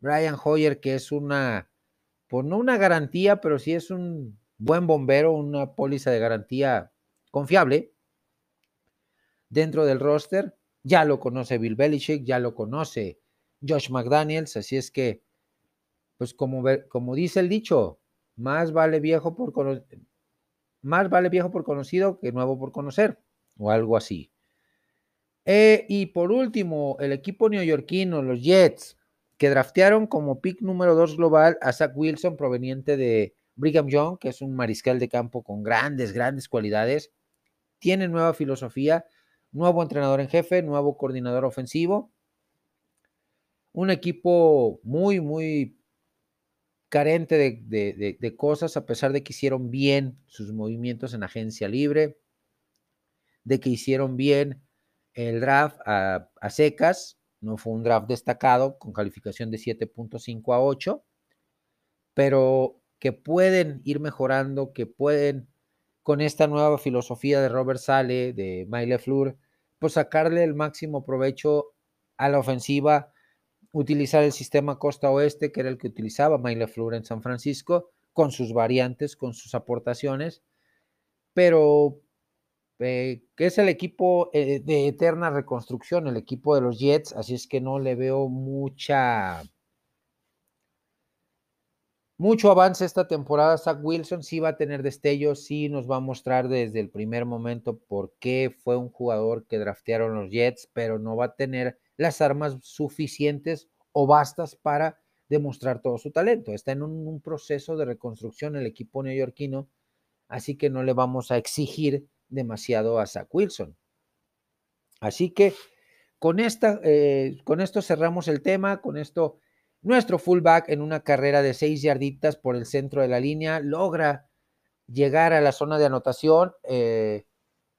Brian Hoyer, que es una, pues no una garantía, pero sí es un buen bombero, una póliza de garantía confiable dentro del roster. Ya lo conoce Bill Belichick, ya lo conoce Josh McDaniels, así es que, pues como, como dice el dicho, más vale viejo por más vale viejo por conocido que nuevo por conocer, o algo así. Eh, y por último, el equipo neoyorquino, los Jets, que draftearon como pick número 2 global a Zach Wilson, proveniente de Brigham Young, que es un mariscal de campo con grandes, grandes cualidades. Tiene nueva filosofía, nuevo entrenador en jefe, nuevo coordinador ofensivo. Un equipo muy, muy carente de, cosas, a pesar de que hicieron bien sus movimientos en agencia libre, de que hicieron bien el draft a, a secas, no fue un draft destacado con calificación de 7.5 a 8, pero que pueden ir mejorando, que pueden con esta nueva filosofía de Robert Sale, de Mike Fleur, pues sacarle el máximo provecho a la ofensiva, utilizar el sistema costa oeste, que era el que utilizaba Mike LeFleur en San Francisco, con sus variantes, con sus aportaciones, pero eh, que es el equipo eh, de eterna reconstrucción, el equipo de los Jets, así es que no le veo mucha mucho avance esta temporada. Zach Wilson sí va a tener destellos, sí nos va a mostrar desde el primer momento por qué fue un jugador que draftearon los Jets, pero no va a tener las armas suficientes o bastas para demostrar todo su talento. Está en un, proceso de reconstrucción el equipo neoyorquino, así que no le vamos a exigir demasiado a Zach Wilson. Así que con, esta, eh, con esto cerramos el tema, con esto nuestro fullback en una carrera de seis yarditas por el centro de la línea logra llegar a la zona de anotación. Eh,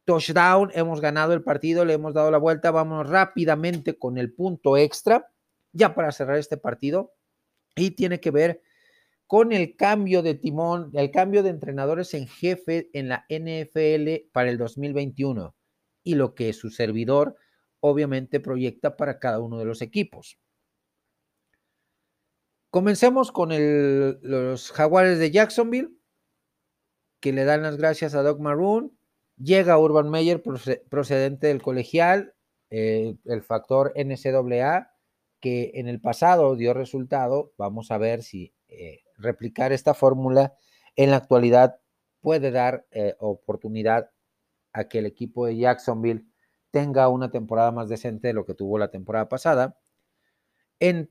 touchdown, hemos ganado el partido, le hemos dado la vuelta. Vamos rápidamente con el punto extra, ya para cerrar este partido. Y tiene que ver con el cambio de timón, el cambio de entrenadores en jefe en la NFL para el 2021 y lo que su servidor obviamente proyecta para cada uno de los equipos. Comencemos con los Jaguares de Jacksonville, que le dan las gracias a Doc Maroon. Llega Urban Meyer procedente del colegial, eh, el factor NCAA, que en el pasado dio resultado. Vamos a ver si eh, replicar esta fórmula en la actualidad puede dar eh, oportunidad a que el equipo de Jacksonville tenga una temporada más decente de lo que tuvo la temporada pasada. En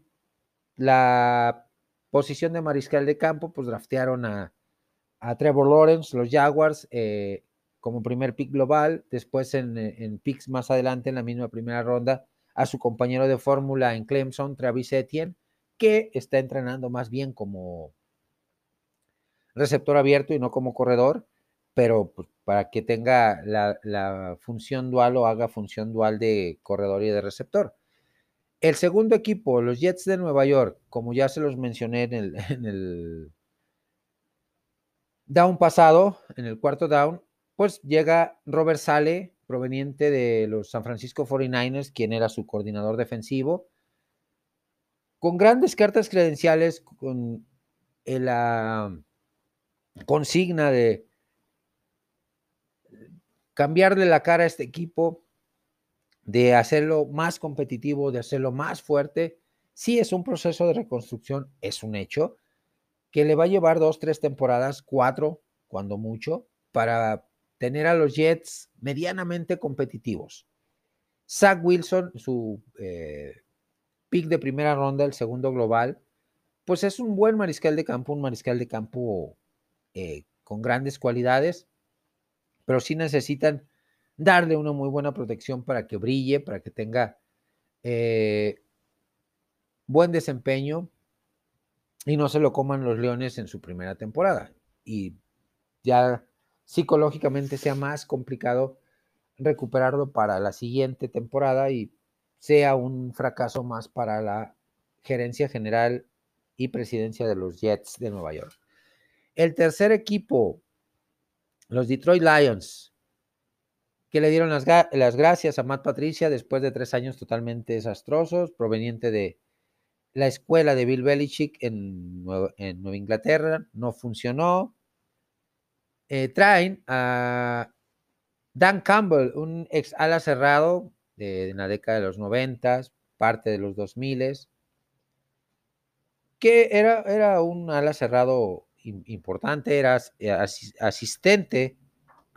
la posición de mariscal de campo, pues draftearon a, Trevor Lawrence, los Jaguars, eh, como primer pick global. Después en, picks más adelante, en la misma primera ronda, a su compañero de fórmula en Clemson, Travis Etienne, que está entrenando más bien como receptor abierto y no como corredor, pero pues, para que tenga la función dual o haga función dual de corredor y de receptor. El segundo equipo, los Jets de Nueva York, como ya se los mencioné en el, down pasado, en el cuarto down, pues llega Robert Sale, proveniente de los San Francisco 49ers, quien era su coordinador defensivo, con grandes cartas credenciales, con la consigna de cambiarle la cara a este equipo, de hacerlo más competitivo, de hacerlo más fuerte. Sí es un proceso de reconstrucción, es un hecho, que le va a llevar dos, tres temporadas, cuatro, cuando mucho, para tener a los Jets medianamente competitivos. Zach Wilson, su eh, pick de primera ronda, el segundo global, pues es un buen mariscal de campo, un mariscal de campo eh, con grandes cualidades, pero sí necesitan darle una muy buena protección para que brille, para que tenga eh, buen desempeño y no se lo coman los leones en su primera temporada. Y ya psicológicamente sea más complicado recuperarlo para la siguiente temporada y sea un fracaso más para la gerencia general y presidencia de los Jets de Nueva York. El tercer equipo, los Detroit Lions, que le dieron las, las, gracias a Matt Patricia después de tres años totalmente desastrosos, proveniente de la escuela de Bill Belichick en Nueva, Inglaterra. No funcionó. Eh, traen a Dan Campbell, un ex ala cerrado de, de la década de los noventas, parte de los 2000 que era, era un ala cerrado importante, era asistente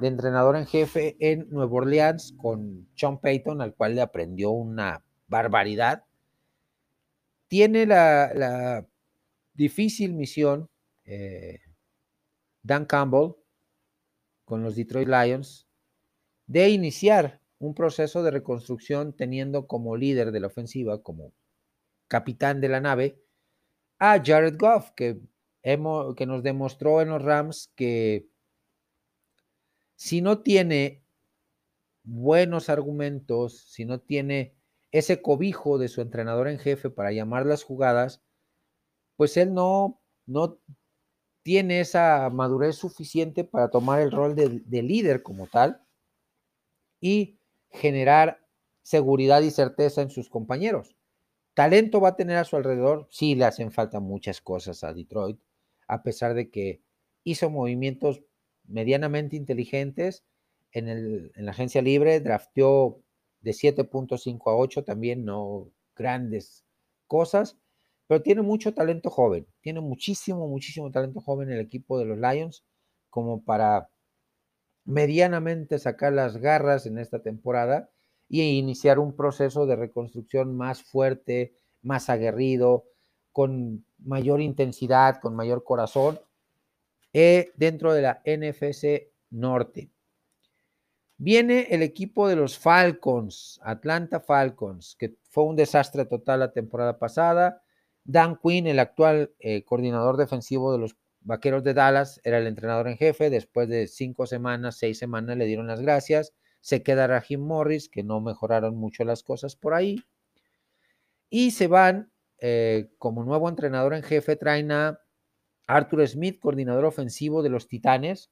de entrenador en jefe en Nueva Orleans con Sean Payton, al cual le aprendió una barbaridad. Tiene la, difícil misión, eh, Dan Campbell, con los Detroit Lions, de iniciar un proceso de reconstrucción teniendo como líder de la ofensiva, como capitán de la nave, a Jared Goff, que, hemos, que nos demostró en los Rams que si no tiene buenos argumentos, si no tiene ese cobijo de su entrenador en jefe para llamar las jugadas, pues él no, no tiene esa madurez suficiente para tomar el rol de, de líder como tal y generar seguridad y certeza en sus compañeros. Talento va a tener a su alrededor, sí le hacen falta muchas cosas a Detroit, a pesar de que hizo movimientos medianamente inteligentes en, el, en la agencia libre, drafteó de 7.5 a 8, también no grandes cosas, pero tiene mucho talento joven, tiene muchísimo, muchísimo talento joven el equipo de los Lions como para medianamente sacar las garras en esta temporada y iniciar un proceso de reconstrucción más fuerte, más aguerrido, con mayor intensidad, con mayor corazón, eh, dentro de la NFC Norte. Viene el equipo de los Falcons, Atlanta Falcons, que fue un desastre total la temporada pasada. Dan Quinn, el actual eh, coordinador defensivo de los Vaqueros de Dallas, era el entrenador en jefe. Después de cinco semanas, seis semanas, le dieron las gracias. Se queda Rahim Morris, que no mejoraron mucho las cosas por ahí. Y se van eh, como nuevo entrenador en jefe, traen a Arthur Smith, coordinador ofensivo de los Titanes,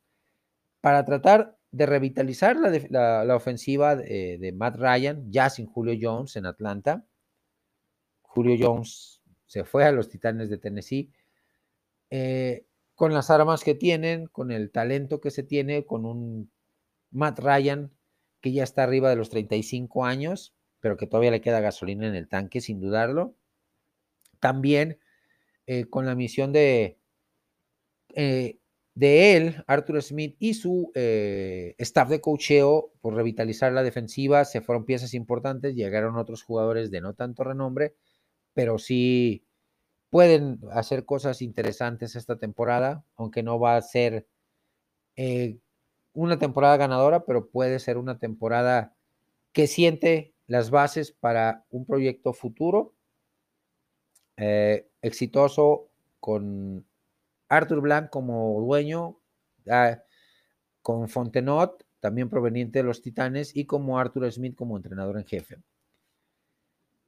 para tratar de revitalizar la, ofensiva de, de, Matt Ryan, ya sin Julio Jones en Atlanta. Julio Jones se fue a los Titanes de Tennessee. Eh, con las armas que tienen, con el talento que se tiene, con un Matt Ryan que ya está arriba de los 35 años, pero que todavía le queda gasolina en el tanque, sin dudarlo. También eh, con la misión de, eh, de él, Arthur Smith y su eh, staff de cocheo por revitalizar la defensiva, se fueron piezas importantes, llegaron otros jugadores de no tanto renombre, pero sí pueden hacer cosas interesantes esta temporada, aunque no va a ser eh, una temporada ganadora, pero puede ser una temporada que siente las bases para un proyecto futuro exitoso con Arthur Blanc como dueño, ah, con Fontenot, también proveniente de los Titanes, y como Arthur Smith como entrenador en jefe.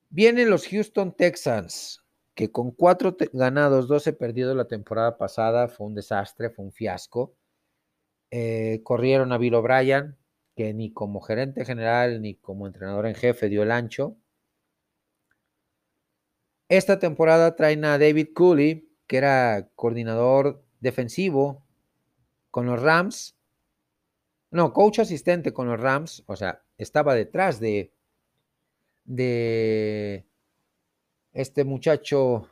Vienen los Houston Texans, que con cuatro ganados, 12 perdidos la temporada pasada, fue un desastre, fue un fiasco. Eh, corrieron a Bill O'Brien, que ni como gerente general ni como entrenador en jefe dio el ancho. Esta temporada traen a David Cooley, que era coordinador defensivo con los Rams. No, coach asistente con los Rams, o sea, estaba detrás de, de este muchacho,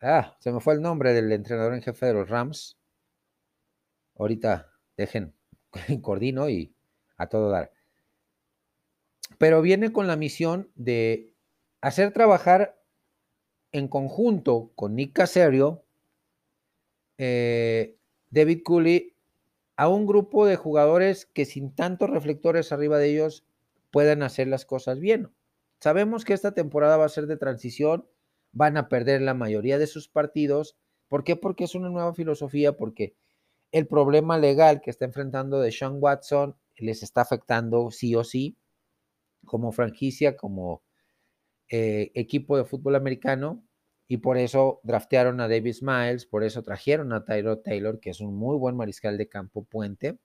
ah, se me fue el nombre del entrenador en jefe de los Rams. Ahorita dejen, coordino y a todo dar. Pero viene con la misión de hacer trabajar en conjunto con Nick Caserio, eh, David Cooley, a un grupo de jugadores que sin tantos reflectores arriba de ellos puedan hacer las cosas bien. Sabemos que esta temporada va a ser de transición, van a perder la mayoría de sus partidos. ¿Por qué? Porque es una nueva filosofía, porque el problema legal que está enfrentando de Sean Watson les está afectando sí o sí, como franquicia, como eh, equipo de fútbol americano, y por eso draftearon a Davis Miles, por eso trajeron a Tyro Taylor, que es un muy buen mariscal de campo puente.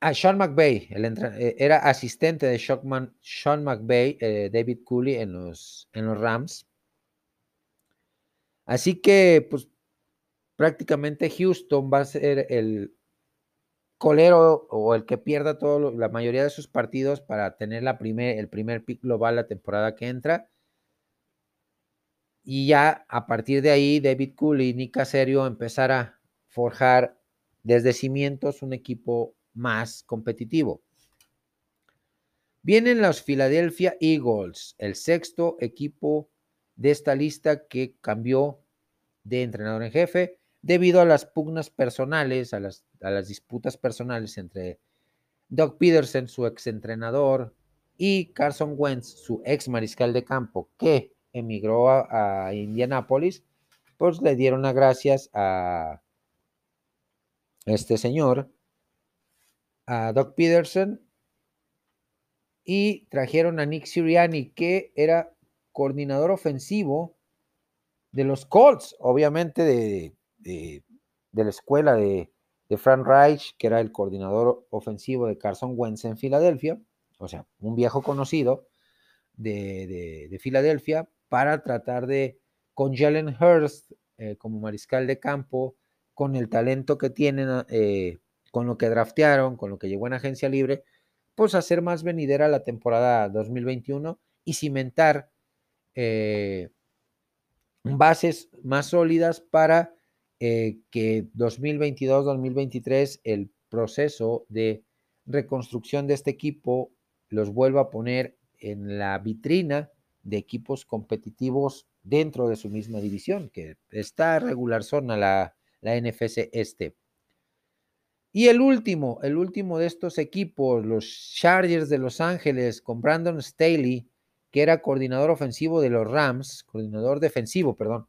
Ah, Sean McVay, eh, era asistente de Sean McVay, eh, David Cooley en los, en los Rams. Así que, pues, prácticamente Houston va a ser el colero o el que pierda la mayoría de sus partidos para tener la primer, el primer pick global la temporada que entra. Y ya a partir de ahí, David Cooley y Nick Caserio empezar a forjar desde cimientos un equipo más competitivo. Vienen los Philadelphia Eagles, el sexto equipo de esta lista que cambió de entrenador en jefe debido a las pugnas personales, a las, a las disputas personales entre Doug Peterson, su exentrenador, y Carson Wentz, su ex mariscal de campo, que emigró a, a Indianápolis, pues le dieron las gracias a este señor a Doc Peterson y trajeron a Nick Sirianni, que era coordinador ofensivo de los Colts, obviamente de, de, la escuela de, de, Frank Reich, que era el coordinador ofensivo de Carson Wentz en Filadelfia, o sea, un viejo conocido de, de Filadelfia, para tratar de, con Jalen Hurst eh, como mariscal de campo, con el talento que tienen eh, con lo que draftearon, con lo que llegó en agencia libre, pues hacer más venidera la temporada 2021 y cimentar eh, bases más sólidas para eh, que 2022-2023 el proceso de reconstrucción de este equipo los vuelva a poner en la vitrina de equipos competitivos dentro de su misma división, que está regular zona la, la NFC este. Y el último, el último de estos equipos, los Chargers de Los Ángeles, con Brandon Staley, que era coordinador ofensivo de los Rams, coordinador defensivo, perdón,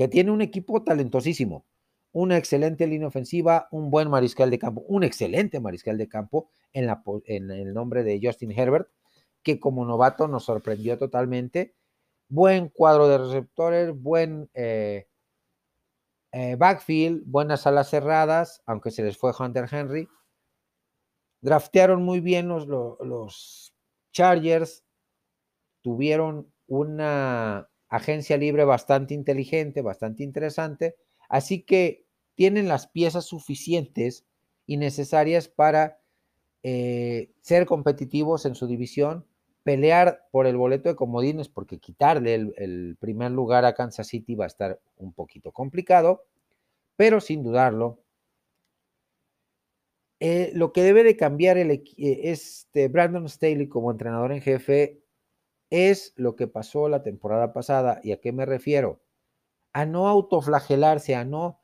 que tiene un equipo talentosísimo, una excelente línea ofensiva, un buen mariscal de campo, un excelente mariscal de campo en, el nombre de Justin Herbert, que como novato nos sorprendió totalmente. Buen cuadro de receptores, buen eh, eh, backfield, buenas alas cerradas, aunque se les fue Hunter Henry. Draftearon muy bien los, los, Chargers, tuvieron una agencia libre bastante inteligente, bastante interesante, así que tienen las piezas suficientes y necesarias para eh, ser competitivos en su división, pelear por el boleto de comodines, porque quitarle el, primer lugar a Kansas City va a estar un poquito complicado, pero sin dudarlo, eh, lo que debe de cambiar el, eh, este Brandon Staley como entrenador en jefe es lo que pasó la temporada pasada. ¿Y a qué me refiero? A no autoflagelarse, a no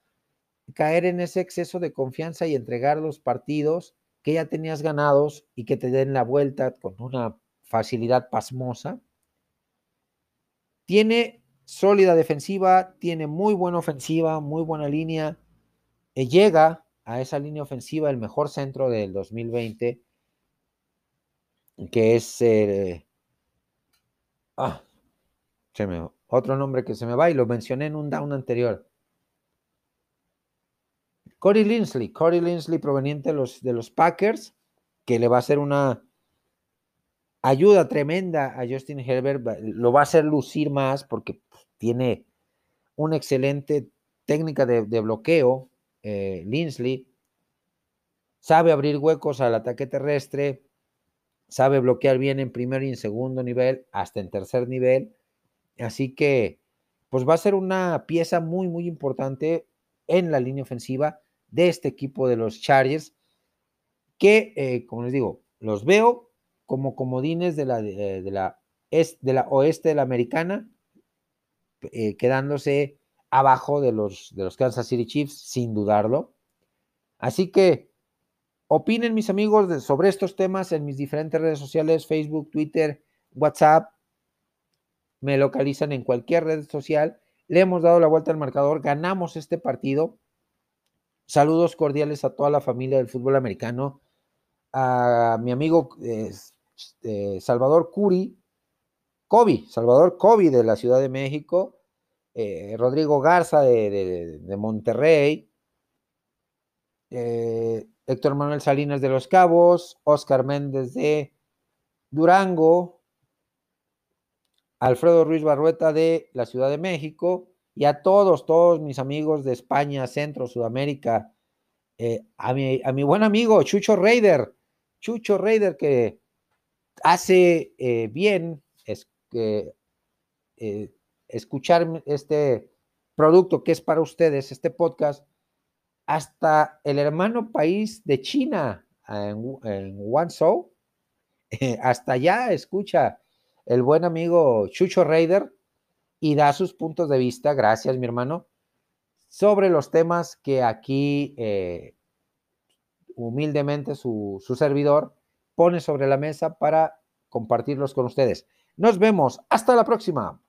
caer en ese exceso de confianza y entregar los partidos que ya tenías ganados y que te den la vuelta con una facilidad pasmosa. Tiene sólida defensiva, tiene muy buena ofensiva, muy buena línea. Eh, llega a esa línea ofensiva el mejor centro del 2020, que es eh, ah, otro nombre que se me va y lo mencioné en un down anterior. Corey Linsley, Corey Linsley proveniente de los, Packers, que le va a hacer una ayuda tremenda a Justin Herbert, lo va a hacer lucir más porque tiene una excelente técnica de, bloqueo, eh, Linsley, sabe abrir huecos al ataque terrestre, sabe bloquear bien en primer y en segundo nivel, hasta en tercer nivel, así que pues va a ser una pieza muy, muy importante en la línea ofensiva de este equipo de los Chargers, que, eh, como les digo, los veo como comodines de la, de, la, de la oeste de la americana, eh, quedándose abajo de los, de los Kansas City Chiefs, sin dudarlo. Así que opinen mis amigos sobre estos temas en mis diferentes redes sociales, Facebook, Twitter, WhatsApp. Me localizan en cualquier red social. Le hemos dado la vuelta al marcador, ganamos este partido. Saludos cordiales a toda la familia del fútbol americano, a mi amigo este, Salvador Curi, Kobe, Salvador Kobe de la Ciudad de México, eh, Rodrigo Garza de, Monterrey, eh, Héctor Manuel Salinas de Los Cabos, Oscar Méndez de Durango, Alfredo Ruiz Barrueta de la Ciudad de México y a todos, todos mis amigos de España, Centro, Sudamérica, eh, a, mi, a mi buen amigo Chucho Raider, Chucho Raider que hace eh, bien es, eh, escuchar este producto que es para ustedes, este podcast, hasta el hermano país de China, en, en Guangzhou, hasta allá escucha el buen amigo Chucho Raider y da sus puntos de vista, gracias mi hermano, sobre los temas que aquí eh, humildemente su, su servidor pone sobre la mesa para compartirlos con ustedes. Nos vemos, hasta la próxima.